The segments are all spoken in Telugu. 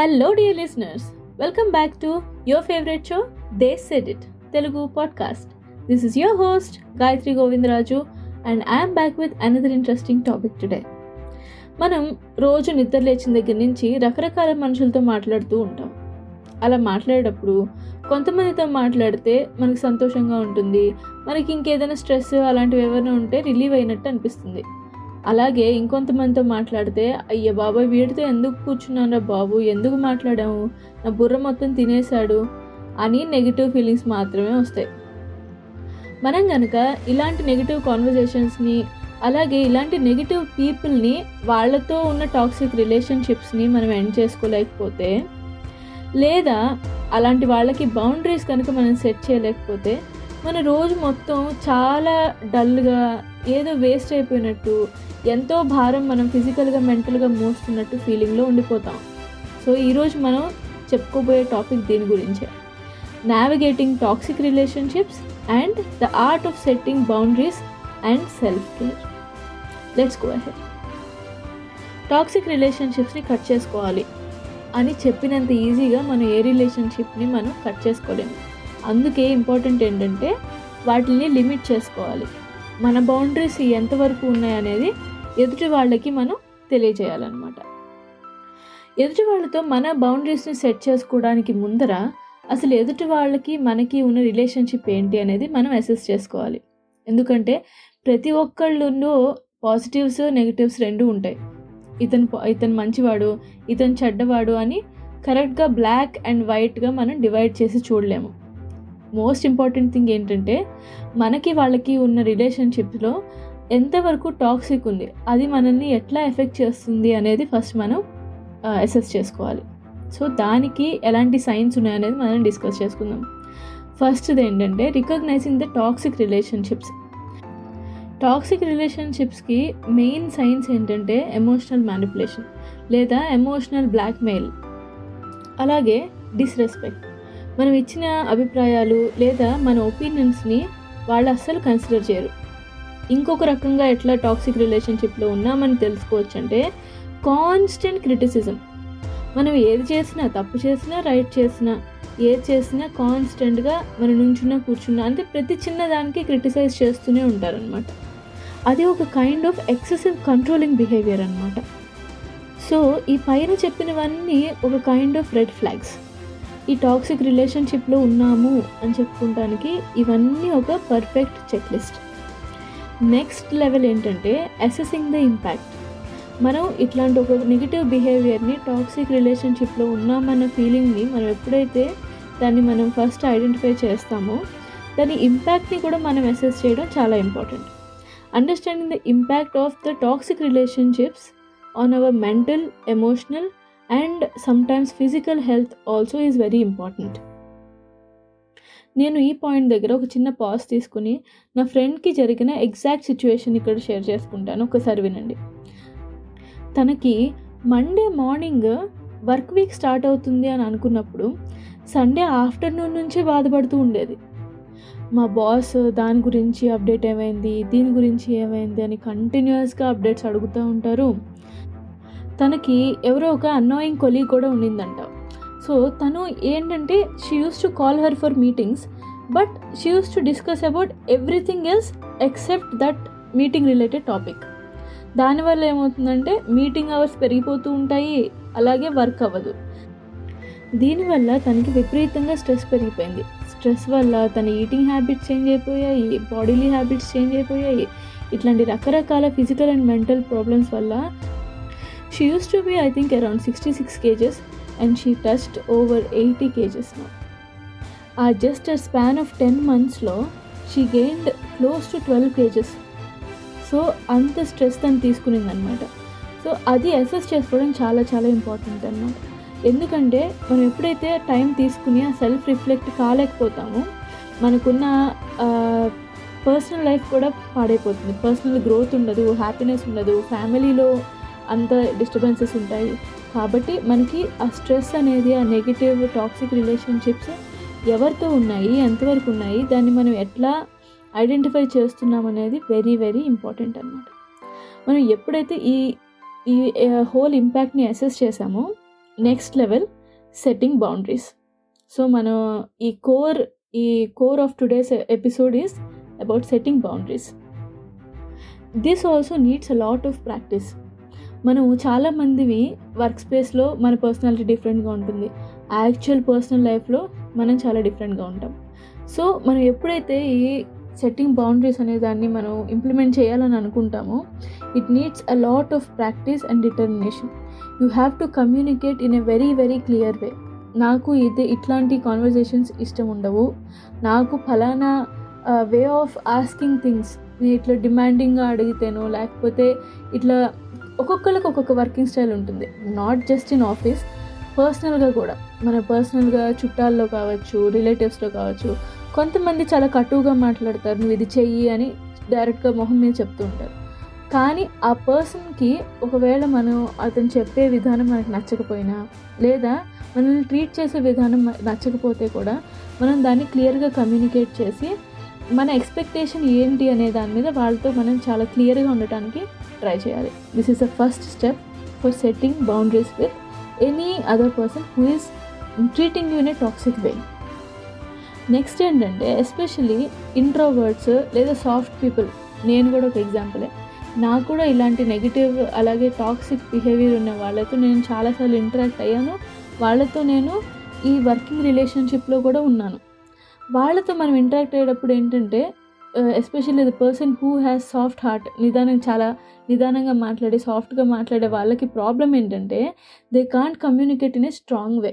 Hello dear listeners welcome back to your favourite show they said it Telugu podcast this is your host Gayatri Govindaraju and I'm back with another interesting topic today మనం రోజు నిద్ర లేచిన దగ్గర నుంచి రకరకాల మనుషులతో మాట్లాడుతూ ఉంటాం. అలా మాట్లాడేటప్పుడు కొంతమందితో మాట్లాడితే మనకు సంతోషంగా ఉంటుంది మనకి ఇంకేదైనా స్ట్రెస్ అలాంటివి ఏమైనా ఉంటే రిలీవ్ అయినట్టు అనిపిస్తుంది. అలాగే ఇంకొంతమందితో మాట్లాడితే అయ్య బాబాయ్ వీడితో ఎందుకు కూర్చున్నానురా బాబు? ఎందుకు మాట్లాడాము నా బుర్ర మొత్తం తినేశాడు అని నెగిటివ్ ఫీలింగ్స్ మాత్రమే వస్తాయి. మనం కనుక ఇలాంటి నెగిటివ్ కాన్వర్జేషన్స్ని అలాగే ఇలాంటి నెగిటివ్ పీపుల్ని వాళ్ళతో ఉన్న టాక్సిక్ రిలేషన్షిప్స్ని మనం ఎండ్ చేసుకోలేకపోతే లేదా అలాంటి వాళ్ళకి బౌండరీస్ కనుక మనం సెట్ చేయలేకపోతే మన రోజు మొత్తం చాలా డల్గా ఏదో వేస్ట్ అయిపోయినట్టు ఎంతో భారం మనం ఫిజికల్గా మెంటల్గా మోస్తున్నట్టు ఫీలింగ్లో ఉండిపోతాం. సో ఈరోజు మనం చెప్పుకోబోయే టాపిక్ దీని గురించే. Navigating toxic relationships and the art of setting boundaries and self care let's go ahead toxic రిలేషన్షిప్స్ని cut చేసుకోవాలి. అని చెప్పినంత ఈజీగా మనం ఏ రిలేషన్షిప్ని మనం కట్ చేసుకోలేము. అందుకే ఇంపార్టెంట్ ఏంటంటే వాటిని లిమిట్ చేసుకోవాలి. మన బౌండరీస్ ఎంతవరకు ఉన్నాయనేది ఎదుటి వాళ్ళకి మనం తెలియజేయాలన్నమాట. ఎదుటి వాళ్ళతో మన బౌండరీస్ని సెట్ చేసుకోవడానికి ముందర అసలు ఎదుటి వాళ్ళకి మనకి ఉన్న రిలేషన్షిప్ ఏంటి అనేది మనం అసెస్ చేసుకోవాలి. ఎందుకంటే ప్రతి ఒక్కళ్ళు పాజిటివ్స్ నెగిటివ్స్ రెండు ఉంటాయి. ఇతను ఇతను మంచివాడు ఇతను చెడ్డవాడు అని కరెక్ట్గా బ్లాక్ అండ్ వైట్గా మనం డివైడ్ చేసి చూడలేము. మోస్ట్ ఇంపార్టెంట్ థింగ్ ఏంటంటే మనకి వాళ్ళకి ఉన్న రిలేషన్షిప్లో ఎంతవరకు టాక్సిక్ ఉంది అది మనల్ని ఎట్లా ఎఫెక్ట్ చేస్తుంది అనేది ఫస్ట్ మనం అసెస్ చేసుకోవాలి. సో దానికి ఎలాంటి సైన్స్ ఉన్నాయనేది మనం డిస్కస్ చేసుకుందాం. ఫస్ట్ది ఏంటంటే recognising the toxic relationships. Toxic రిలేషన్షిప్స్కి main signs ఏంటంటే ఎమోషనల్ మ్యానిపులేషన్ లేదా ఎమోషనల్ బ్లాక్మెయిల్. అలాగే డిస్రెస్పెక్ట్. మనం ఇచ్చిన అభిప్రాయాలు లేదా మన ఒపీనియన్స్ని వాళ్ళు అస్సలు కన్సిడర్ చేయరు. ఇంకొక రకంగా ఎట్లా టాక్సిక్ రిలేషన్షిప్లో ఉన్నామని తెలుసుకోవచ్చు అంటే కాన్స్టెంట్ క్రిటిసిజం. మనం ఏది చేసినా తప్పు చేసినా రైట్ చేసినా ఏది చేసినా కాన్స్టెంట్గా మన నుంచున్నా కూర్చున్నా అంటే ప్రతి చిన్న దానికి క్రిటిసైజ్ చేస్తూనే ఉంటారనమాట అది ఒక kind of excessive controlling behaviour అనమాట సో ఈ పైన చెప్పినవన్నీ ఒక కైండ్ ఆఫ్ రెడ్ ఫ్లాగ్స్. ఈ టాక్సిక్ రిలేషన్షిప్లో ఉన్నాము అని చెప్పుకోవడానికి ఇవన్నీ ఒక perfect check list next level ఏంటంటే అసెసింగ్ ద ఇంపాక్ట్ మనం ఇట్లాంటి ఒక నెగిటివ్ బిహేవియర్ని టాక్సిక్ రిలేషన్షిప్లో ఉన్నామన్న ఫీలింగ్ని మనం ఎప్పుడైతే దాన్ని మనం ఫస్ట్ ఐడెంటిఫై చేస్తామో దాని ఇంపాక్ట్ని కూడా మనం అసెస్ చేయడం చాలా important understanding the impact of the toxic relationships on our mental emotional and sometimes physical health also is very important. నేను ఈ పాయింట్ దగ్గర ఒక చిన్న పాజ్ తీసుకుని నా ఫ్రెండ్కి జరిగిన ఎగ్జాక్ట్ సిచ్యువేషన్ ఇక్కడ షేర్ చేసుకుంటాను. ఒకసారి వినండి. తనకి Monday morning work week start అవుతుంది అని అనుకున్నప్పుడు సండే ఆఫ్టర్నూన్ నుంచే బాధపడుతూ ఉండేది. మా బాస్ దాని గురించి అప్డేట్ ఏమైంది దీని గురించి ఏమైంది అని కంటిన్యూస్గా అప్డేట్స్ అడుగుతూ ఉంటారు. తనకి ఎవరో ఒక అన్నోయింగ్ కొలీగ్ కూడా ఉండిందంట. సో తను ఏంటంటే she use to call her for meetings but she use to discuss about everything else except that meeting related topic దానివల్ల ఏమవుతుందంటే మీటింగ్ అవర్స్ పెరిగిపోతూ ఉంటాయి అలాగే వర్క్ అవ్వదు. దీనివల్ల తనకి విపరీతంగా స్ట్రెస్ పెరిగిపోయింది. స్ట్రెస్ వల్ల తన ఈటింగ్ హ్యాబిట్స్ చేంజ్ అయిపోయాయి బాడీలీ హ్యాబిట్స్ చేంజ్ అయిపోయాయి. ఇట్లాంటి రకరకాల ఫిజికల్ అండ్ మెంటల్ ప్రాబ్లమ్స్ వల్ల she use to be I think around sixty six kgs and she touched over eighty kgs నా uh just uh span of ten మంత్స్లో she gained close to twelve kgs so అంత స్ట్రెస్ తను తీసుకునింది అనమాట సో అది అసెస్ చేసుకోవడం చాలా చాలా ఇంపార్టెంట్ అనమాట ఎందుకంటే మనం ఎప్పుడైతే టైం తీసుకుని ఆ సెల్ఫ్ రిఫ్లెక్ట్ కాలేకపోతామో మనకున్న పర్సనల్ లైఫ్ కూడా పాడైపోతుంది. పర్సనల్ గ్రోత్ ఉండదు హ్యాపీనెస్ ఉండదు ఫ్యామిలీలో అంత డిస్టర్బెన్సెస్ ఉంటాయి. కాబట్టి మనకి ఆ స్ట్రెస్ అనేది ఆ నెగిటివ్ టాక్సిక్ రిలేషన్షిప్స్ ఎవరితో ఉన్నాయి ఎంతవరకు ఉన్నాయి దాన్ని మనం ఎట్లా ఐడెంటిఫై చేస్తున్నాం అనేది వెరీ వెరీ ఇంపార్టెంట్ అనమాట మనం ఎప్పుడైతే ఈ ఈ హోల్ ఇంపాక్ట్ని అసెస్ చేసామో next level setting boundaries so మనం ఈ కోర్ ఈ core of today's episode is about setting boundaries this also needs a lot of practice మనం చాలామందివి వర్క్ స్పేస్లో మన పర్సనాలిటీ డిఫరెంట్గా ఉంటుంది. యాక్చువల్ పర్సనల్ లైఫ్లో మనం చాలా డిఫరెంట్గా ఉంటాం. సో మనం ఎప్పుడైతే ఈ సెట్టింగ్ బౌండరీస్ అనే దాన్ని మనం ఇంప్లిమెంట్ చేయాలని అనుకుంటామో it needs a lot of practice and determination you have to communicate in a very very clear way నాకు ఇది ఇట్లాంటి కాన్వర్జేషన్స్ ఇష్టం ఉండవు. నాకు ఫలానా వే ఆఫ్ ఆస్కింగ్ థింగ్స్ నేను ఇట్లా డిమాండింగ్గా అడిగితేనో లేకపోతే ఇట్లా ఒక్కొక్కరికి ఒక్కొక్క వర్కింగ్ స్టైల్ ఉంటుంది. నాట్ జస్ట్ ఇన్ ఆఫీస్ పర్సనల్గా కూడా. మన పర్సనల్గా చుట్టాల్లో కావచ్చు రిలేటివ్స్లో కావచ్చు కొంతమంది చాలా కటువుగా మాట్లాడతారు. నువ్వు ఇది చెయ్యి అని డైరెక్ట్గా మొహం మీద చెప్తూ ఉంటారు. కానీ ఆ పర్సన్కి ఒకవేళ మనం అతను చెప్పే విధానం మనకు నచ్చకపోయినా లేదా మనల్ని ట్రీట్ చేసే విధానం నచ్చకపోతే కూడా మనం దాన్ని క్లియర్గా కమ్యూనికేట్ చేసి మన ఎక్స్పెక్టేషన్ ఏంటి అనే దాని మీద వాళ్ళతో మనం చాలా క్లియర్గా ఉండటానికి ట్రై చేయాలి. This is the first step for setting boundaries with any other person who is treating you in a toxic way next ఏంటంటే ఎస్పెషలీ ఇంట్రోవర్డ్స్ లేదా సాఫ్ట్ పీపుల్ నేను కూడా ఒక ఎగ్జాంపులే నాకు కూడా ఇలాంటి నెగిటివ్ అలాగే టాక్సిక్ బిహేవియర్ ఉన్న వాళ్ళతో నేను చాలాసార్లు ఇంటరాక్ట్ అయ్యాను. వాళ్ళతో నేను ఈ వర్కింగ్ రిలేషన్షిప్లో కూడా ఉన్నాను. వాళ్ళతో మనం ఇంటరాక్ట్ అయ్యేటప్పుడు ఏంటంటే especially the person who has soft heart నిదానం చాలా నిదానంగా మాట్లాడే సాఫ్ట్గా మాట్లాడే వాళ్ళకి ప్రాబ్లం ఏంటంటే they can't communicate in a strong way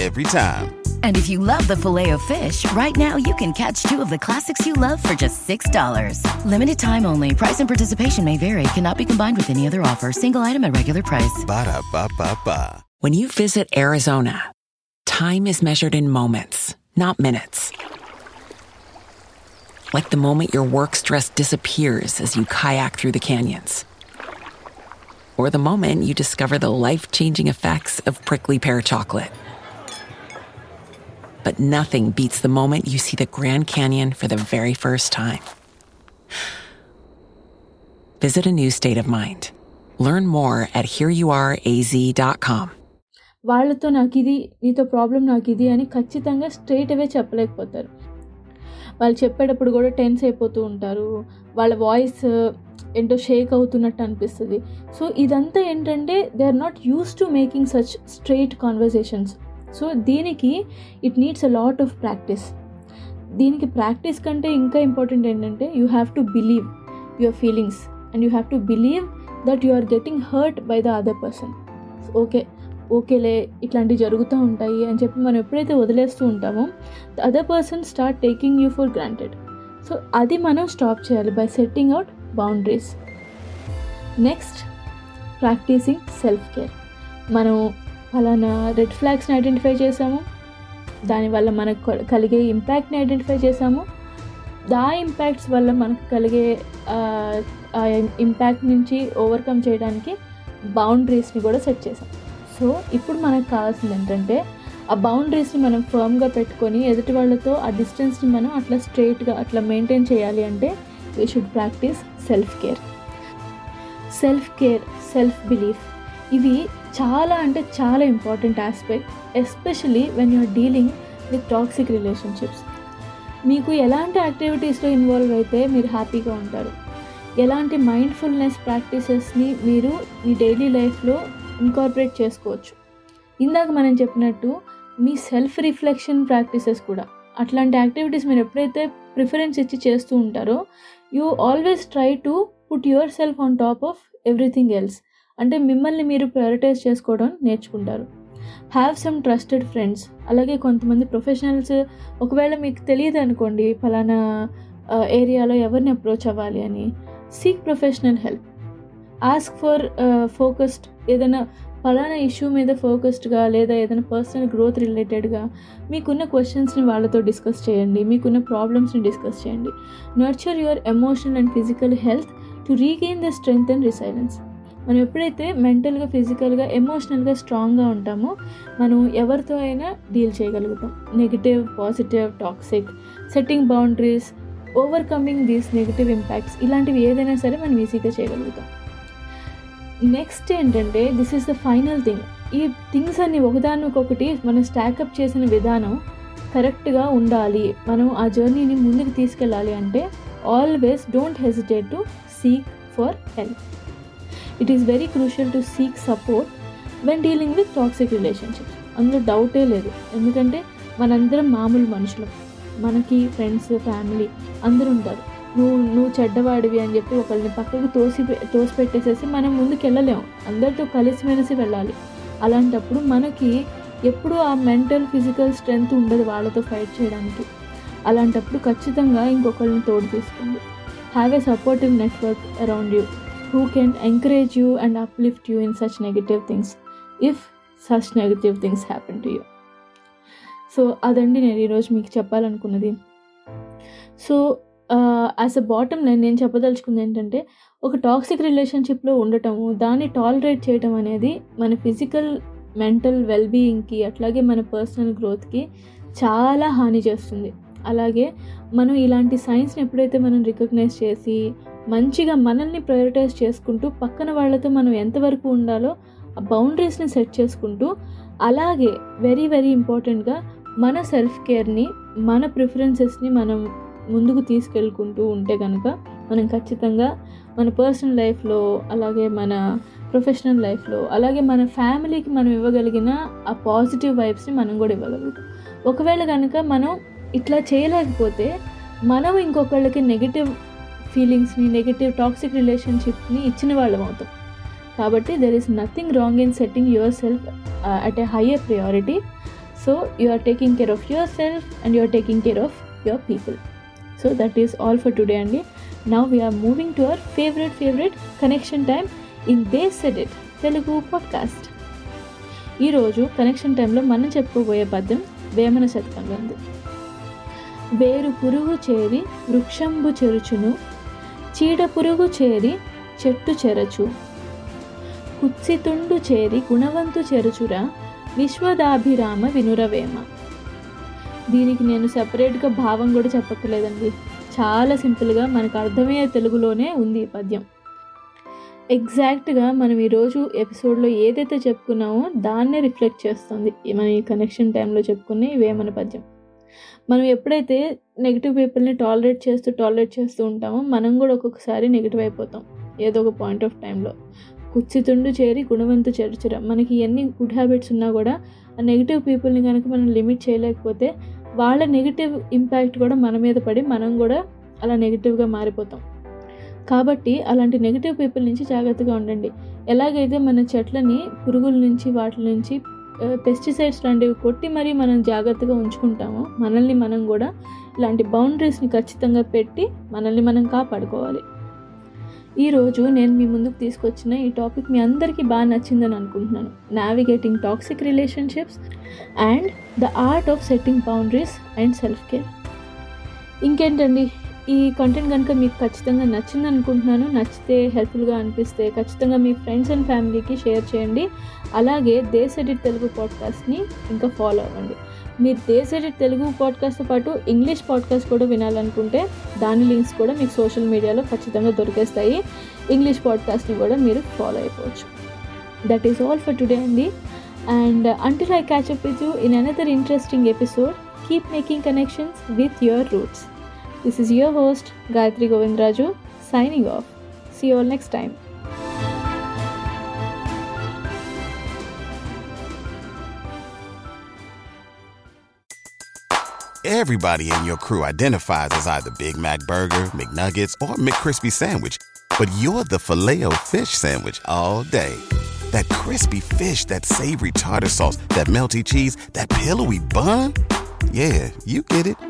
Every time. And if you love the filet of fish, right now you can catch two of the classics you love for just $6. Limited time only. Price and participation may vary. Cannot be combined with any other offer. Single item at regular price. Ba da ba ba ba. When you visit Arizona, time is measured in moments, not minutes. Like the moment your work stress disappears as you kayak through the canyons. Or the moment you discover the life changing effects of prickly pear chocolate. But nothing beats the moment you see the Grand Canyon for the very first time. Visit a new state of mind. Learn more at hereyouareaz.com. వాళ్ళతో నాకు ఇది నీతో ప్రాబ్లం నాకు ఇది అని ఖచ్చితంగా స్ట్రైట్ అవే చెప్పలేకపోతారు వాళ్ళు చెప్పేటప్పుడు కూడా టెన్స్ అయిపోతూ ఉంటారు వాళ్ళ వాయిస్ ఏంటో షేక్ అవుతున్నట్టు అనిపిస్తుంది సో ఇదంతా ఏంటంటే they are not use to making such straight conversations so దీనికి it needs a lot of practice దీనికి ప్రాక్టీస్ కంటే ఇంకా ఇంపార్టెంట్ ఏంటంటే you have to believe your feelings and you have to believe that you are getting hurt by the other person okay ఓకేలే ఇట్లాంటివి జరుగుతూ ఉంటాయి అని చెప్పి మనం ఎప్పుడైతే వదిలేస్తూ ఉంటామో the other person start taking you for granted so అది మనం స్టాప్ చేయాలి by setting out boundaries next practicing self care మనం ఫలానా రెడ్ ఫ్లాగ్స్ని ఐడెంటిఫై చేసాము దానివల్ల మనకు కలిగే ఇంపాక్ట్ని ఐడెంటిఫై చేసాము దా ఇంపాక్ట్స్ వల్ల మనకు కలిగే ఇంపాక్ట్ నుంచి ఓవర్కమ్ చేయడానికి బౌండరీస్ని కూడా సెట్ చేసాం సో ఇప్పుడు మనకు కావాల్సింది ఏంటంటే ఆ బౌండరీస్ని మనం ఫర్మ్గా పెట్టుకొని ఎదుటి వాళ్ళతో ఆ డిస్టెన్స్ని మనం అట్లా స్ట్రైట్గా అట్లా మెయింటైన్ చేయాలి అంటే we should practice self care self care self belief ఇవి చాలా అంటే చాలా important aspect especially when you're dealing with toxic relationships మీకు ఎలాంటి యాక్టివిటీస్లో ఇన్వాల్వ్ అయితే మీరు హ్యాపీగా ఉంటారు. ఎలాంటి మైండ్ఫుల్నెస్ ప్రాక్టీసెస్ని మీరు మీ డైలీ లైఫ్లో ఇన్కార్పొరేట్ చేసుకోవచ్చు. ఇందాక మనం చెప్పినట్టు మీ సెల్ఫ్ రిఫ్లెక్షన్ ప్రాక్టీసెస్ కూడా. అట్లాంటి యాక్టివిటీస్ మీరు ఎప్పుడైతే ప్రిఫరెన్స్ ఇచ్చి చేస్తూ ఉంటారో you always try to put yourself on top of everything else అంటే మిమ్మల్ని మీరు ప్రయారిటైజ్ చేసుకోవడం నేర్చుకుంటారు. హ్యావ్ సమ్ ట్రస్టెడ్ ఫ్రెండ్స్ అలాగే కొంతమంది ప్రొఫెషనల్స్ ఒకవేళ మీకు తెలియదు అనుకోండి ఫలానా ఏరియాలో ఎవరిని అప్రోచ్ అవ్వాలి అని seek professional help ask for focused ఏదైనా ఫలానా ఇష్యూ మీద ఫోకస్డ్గా లేదా ఏదైనా పర్సనల్ గ్రోత్ రిలేటెడ్గా మీకున్న క్వశ్చన్స్ని వాళ్ళతో డిస్కస్ చేయండి మీకున్న ప్రాబ్లమ్స్ని డిస్కస్ చేయండి. Nurture your emotional and physical health to regain the strength and resilience మనం ఎప్పుడైతే మెంటల్గా ఫిజికల్గా ఎమోషనల్గా స్ట్రాంగ్గా ఉంటామో మనం ఎవరితో అయినా డీల్ చేయగలుగుతాం. Negative positive toxic setting boundaries overcoming these negative impacts ఇలాంటివి ఏదైనా సరే మనం ఈజీగా చేయగలుగుతాం. నెక్స్ట్ ఏంటంటే this is the final thing. ఈ థింగ్స్ అన్ని ఒకదానికొకటి మనం స్టాకప్ చేసిన విధానం కరెక్ట్గా ఉండాలి. మనం ఆ జర్నీని ముందుకు తీసుకెళ్ళాలి అంటే always don't hesitate to seek for help. It is very crucial to seek support when dealing with toxic relationships అందులో డౌటే లేదు. ఎందుకంటే మనందరం మామూలు మనుషులం. మనకి ఫ్రెండ్స్ ఫ్యామిలీ అందరూ ఉంటారు. నువ్వు నువ్వు చెడ్డవాడివి అని చెప్పి ఒకరిని పక్కకు తోసి తోసి పెట్టేసేసి మనం ముందుకు వెళ్ళలేము అందరితో కలిసిమెలిసి వెళ్ళాలి. అలాంటప్పుడు మనకి ఎప్పుడు ఆ మెంటల్ ఫిజికల్ స్ట్రెంగ్త్ ఉండదు వాళ్ళతో ఫైట్ చేయడానికి. అలాంటప్పుడు ఖచ్చితంగా ఇంకొకరిని తోడు తీసుకుంది have a supportive network around you who can encourage you and uplift you in such negative things if such negative things happen to you so అదండి నేను ఈరోజు మీకు చెప్పాలనుకున్నది. So as a bottom line నేను చెప్పదలుచుకుంది ఏంటంటే ఒక టాక్సిక్ రిలేషన్షిప్లో ఉండటము దాన్ని టాలరేట్ చేయటం అనేది మన ఫిజికల్ మెంటల్ వెల్బీయింగ్కి అట్లాగే మన పర్సనల్ గ్రోత్కి చాలా హాని చేస్తుంది. అలాగే మనం ఇలాంటి సైన్స్ని ఎప్పుడైతే మనం రికగ్నైజ్ చేసి మంచిగా మనల్ని ప్రయోరిటైజ్ చేసుకుంటూ పక్కన వాళ్ళతో మనం ఎంతవరకు ఉండాలో ఆ బౌండరీస్ని సెట్ చేసుకుంటూ అలాగే వెరీ వెరీ ఇంపార్టెంట్గా మన సెల్ఫ్ కేర్ని మన ప్రిఫరెన్సెస్ని మనం ముందుకు తీసుకెళ్ళుకుంటూ ఉంటే కనుక మనం ఖచ్చితంగా మన పర్సనల్ లైఫ్లో అలాగే మన ప్రొఫెషనల్ లైఫ్లో అలాగే మన ఫ్యామిలీకి మనం ఇవ్వగలిగిన ఆ పాజిటివ్ వైబ్స్ని మనం కూడా ఇవ్వగలుగుతాం. ఒకవేళ కనుక మనం ఇట్లా చేయలేకపోతే మనం ఇంకొకళ్ళకి నెగిటివ్ ఫీలింగ్స్ని నెగిటివ్ టాక్సిక్ రిలేషన్షిప్ని ఇచ్చిన వాళ్ళం అవుతాం. కాబట్టి there is nothing wrong in setting yourself at a higher priority so you are taking care of yourself and you are taking care of your people so that is all for today అండి now we're moving to our favourite favourite connection time in they said it Telugu podcast ఈరోజు కనెక్షన్ టైంలో మనం చెప్పుకోబోయే పద్యం వేమన శతకంలో ఉంది. వేరు పురుగు చేరి వృక్షంబు చెరుచును. చీడ పురుగు చేరి చెట్టు చెరచు. కుత్సితుండు చేరి గుణవంతు చెరుచురా విశ్వదాభిరామ వినురవేమ. దీనికి నేను సపరేట్గా భావం కూడా చెప్పట్లేదండి చాలా సింపుల్గా మనకు అర్థమయ్యే తెలుగులోనే ఉంది ఈ పద్యం. ఎగ్జాక్ట్గా మనం ఈరోజు ఎపిసోడ్లో ఏదైతే చెప్పుకున్నామో దాన్నే రిఫ్లెక్ట్ చేస్తుంది. మన ఈ కనెక్షన్ టైంలో చెప్పుకునే ఈ పద్యం. మనం ఎప్పుడైతే నెగిటివ్ పీపుల్ని టాలరేట్ చేస్తూ టాలరేట్ చేస్తూ ఉంటామో మనం కూడా ఒక్కొక్కసారి నెగిటివ్ అయిపోతాం. ఏదో ఒక పాయింట్ ఆఫ్ టైంలో కుత్సితుండు చేరి గుణవంతు చెరుచుర మనకి ఎన్ని గుడ్ హ్యాబిట్స్ ఉన్నా కూడా ఆ నెగిటివ్ పీపుల్ని కనుక మనం లిమిట్ చేయలేకపోతే వాళ్ళ నెగిటివ్ ఇంపాక్ట్ కూడా మన మీద పడి మనం కూడా అలా నెగిటివ్గా మారిపోతాం. కాబట్టి అలాంటి నెగిటివ్ పీపుల్ నుంచి జాగ్రత్తగా ఉండండి. ఎలాగైతే మన చెట్లని పురుగుల నుంచి వాటి నుంచి పెస్టిసైడ్స్ లాంటివి కొట్టి మరీ మనం జాగ్రత్తగా ఉంచుకుంటామో. మనల్ని మనం కూడా ఇలాంటి బౌండరీస్ని ఖచ్చితంగా పెట్టి మనల్ని మనం కాపాడుకోవాలి. ఈరోజు నేను మీ ముందుకు తీసుకొచ్చిన ఈ టాపిక్ మీ అందరికీ బాగా నచ్చిందని అనుకుంటున్నాను. Navigating toxic relationships and the art of setting boundaries and self care ఇంకేంటండి? ఈ కంటెంట్ కనుక మీకు ఖచ్చితంగా నచ్చింది అనుకుంటున్నాను నచ్చితే హెల్ప్ఫుల్గా అనిపిస్తే ఖచ్చితంగా మీ ఫ్రెండ్స్ అండ్ ఫ్యామిలీకి షేర్ చేయండి. అలాగే దేశ్ ఎడిట్ తెలుగు పాడ్కాస్ట్ని ఇంకా ఫాలో అవ్వండి. మీరు దేశ్ ఎడిట్ తెలుగు పాడ్కాస్ట్తో పాటు ఇంగ్లీష్ పాడ్కాస్ట్ కూడా వినాలనుకుంటే దాని లింక్స్ కూడా మీకు సోషల్ మీడియాలో ఖచ్చితంగా దొరికేస్తాయి. ఇంగ్లీష్ పాడ్కాస్ట్ని కూడా మీరు ఫాలో అయిపోవచ్చు. That is all for today అండి. And until I catch up with you in another interesting episode keep making connections with your roots This is your host, Gayatri Govindraju, signing off. See you all next time. Everybody in your crew identifies as either Big Mac Burger, McNuggets, or McCrispy Sandwich. But you're the filet fish Sandwich all day. That crispy fish, that savory tartar sauce, that melty cheese, that pillowy bun. Yeah, you get it.